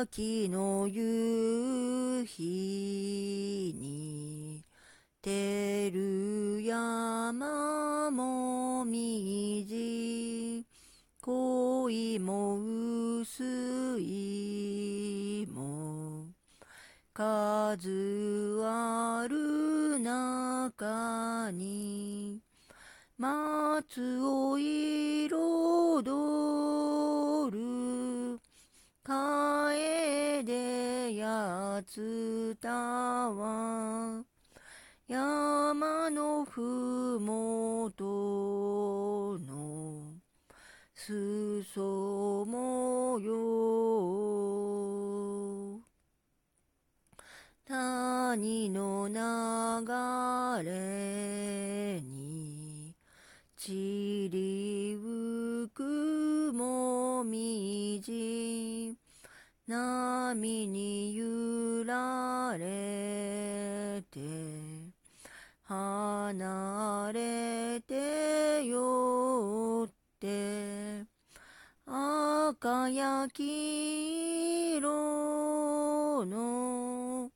秋の夕日に照る山もみじ。恋も薄いも。数ある中に。松を彩やつたは山のふもとのすそもよ谷の流れに散りゆくもみじ波に揺られて離れてよって赤や黄色の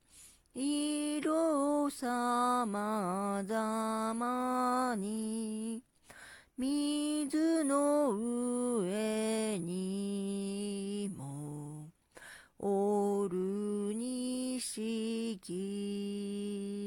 色さまざまに水の deep.